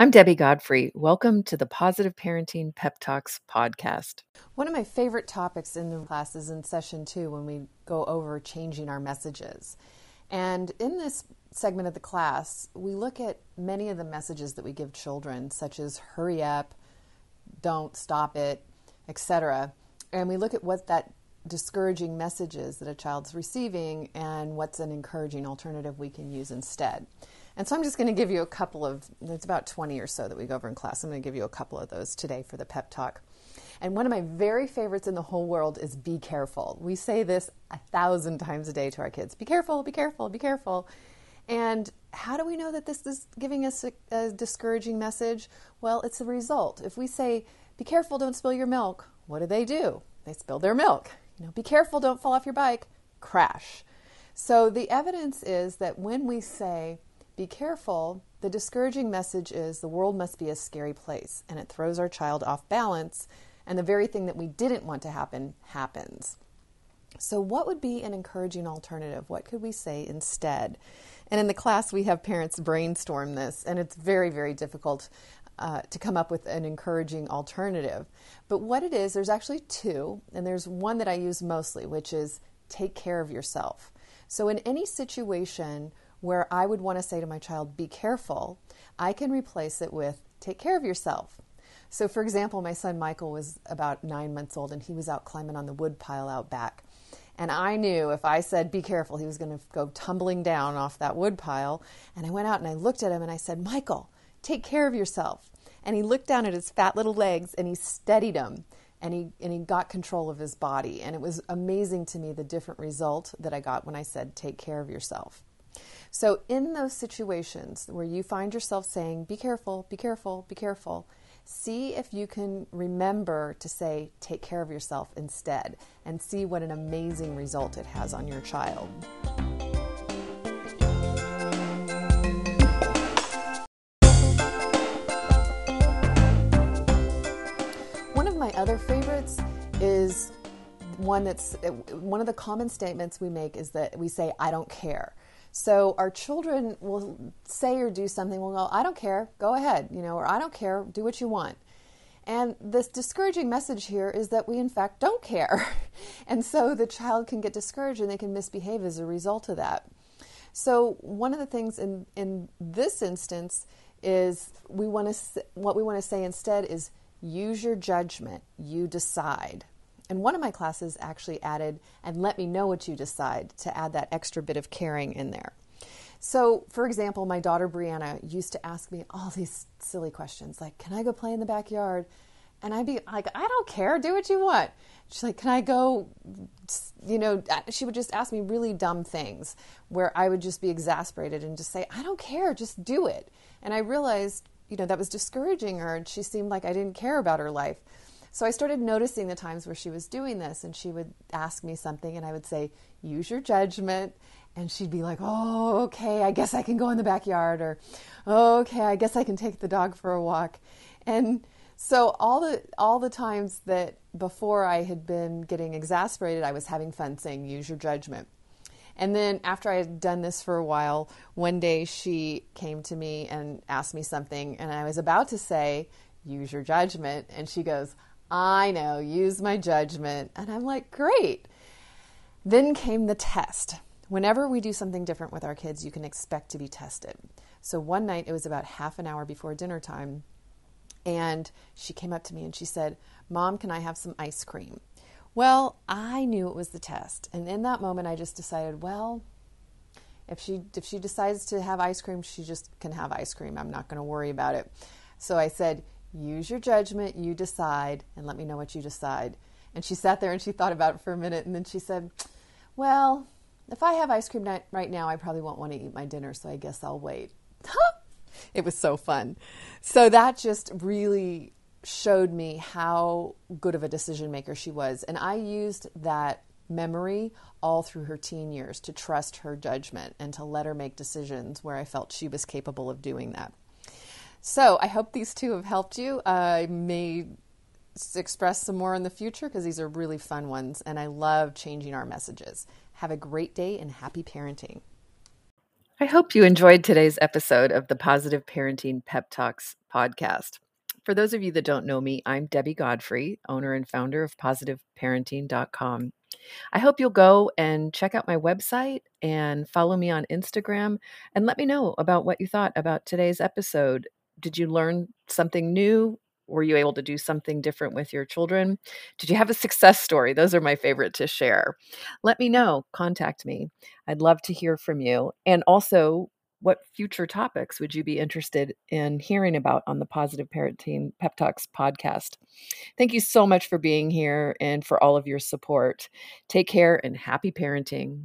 I'm Debbie Godfrey. Welcome to the Positive Parenting Pep Talks podcast. One of my favorite topics in the class is in session two when we go over changing our messages. And in this segment of the class, we look at many of the messages that we give children, such as hurry up, don't stop it, etc. And we look at what that discouraging message is that a child's receiving and what's an encouraging alternative we can use instead. And so I'm just going to give you a couple of, there's about 20 or so that we go over in class. I'm going to give you a couple of those today for the pep talk. And one of my very favorites in the whole world is be careful. We say this a thousand times a day to our kids be careful, be careful, be careful. And how do we know that this is giving us a, a discouraging message? Well, it's a result. If we say, be careful, don't spill your milk, what do they do? They spill their milk. You know, be careful, don't fall off your bike, crash. So the evidence is that when we say, be careful. The discouraging message is the world must be a scary place, and it throws our child off balance, and the very thing that we didn't want to happen happens. So, what would be an encouraging alternative? What could we say instead? And in the class, we have parents brainstorm this, and it's very, very difficult uh, to come up with an encouraging alternative. But what it is, there's actually two, and there's one that I use mostly, which is take care of yourself. So, in any situation where I would want to say to my child, be careful, I can replace it with, take care of yourself. So, for example, my son Michael was about nine months old and he was out climbing on the wood pile out back. And I knew if I said, be careful, he was going to go tumbling down off that wood pile. And I went out and I looked at him and I said, Michael, take care of yourself. And he looked down at his fat little legs and he steadied them and he and he got control of his body and it was amazing to me the different result that I got when I said take care of yourself. So, in those situations where you find yourself saying, be careful, be careful, be careful, see if you can remember to say, take care of yourself instead, and see what an amazing result it has on your child. One of my other favorites is one that's one of the common statements we make is that we say, I don't care. So our children will say or do something, we'll go, I don't care, go ahead, you know, or I don't care, do what you want. And this discouraging message here is that we, in fact, don't care. and so the child can get discouraged and they can misbehave as a result of that. So, one of the things in, in this instance is we want to, what we want to say instead is use your judgment, you decide. And one of my classes actually added, and let me know what you decide to add that extra bit of caring in there. So, for example, my daughter Brianna used to ask me all these silly questions like, Can I go play in the backyard? And I'd be like, I don't care, do what you want. She's like, Can I go? You know, uh, she would just ask me really dumb things where I would just be exasperated and just say, I don't care, just do it. And I realized, you know, that was discouraging her and she seemed like I didn't care about her life. So I started noticing the times where she was doing this, and she would ask me something, and I would say, Use your judgment. And she'd be like, Oh, okay, I guess I can go in the backyard, or oh, Okay, I guess I can take the dog for a walk. And so all the all the times that before I had been getting exasperated, I was having fun saying, Use your judgment. And then after I had done this for a while, one day she came to me and asked me something, and I was about to say, Use your judgment. And she goes, I know, use my judgment. And I'm like, great. Then came the test. Whenever we do something different with our kids, you can expect to be tested. So one night, it was about half an hour before dinner time, and she came up to me and she said, Mom, can I have some ice cream? Well, I knew it was the test. And in that moment, I just decided, well, if she if she decides to have ice cream, she just can have ice cream. I'm not going to worry about it. So I said, use your judgment, you decide, and let me know what you decide. And she sat there and she thought about it for a minute, and then she said, Well, if I have ice cream right now, I probably won't want to eat my dinner, so I guess I'll wait. it was so fun. So that just really showed me how good of a decision maker she was. And I used that memory all through her teen years to trust her judgment and to let her make decisions where I felt she was capable of doing that. So I hope these two have helped you. I may express some more in the future because these are really fun ones, and I love changing our messages. Have a great day and happy parenting. I hope you enjoyed today's episode of the Positive Parenting Pep Talks podcast. For those of you that don't know me, I'm Debbie Godfrey, owner and founder of positiveparenting.com. I hope you'll go and check out my website and follow me on Instagram and let me know about what you thought about today's episode. Did you learn something new? Were you able to do something different with your children? Did you have a success story? Those are my favorite to share. Let me know. Contact me. I'd love to hear from you. And also, what future topics would you be interested in hearing about on the Positive Parenting Pep Talks podcast? Thank you so much for being here and for all of your support. Take care and happy parenting.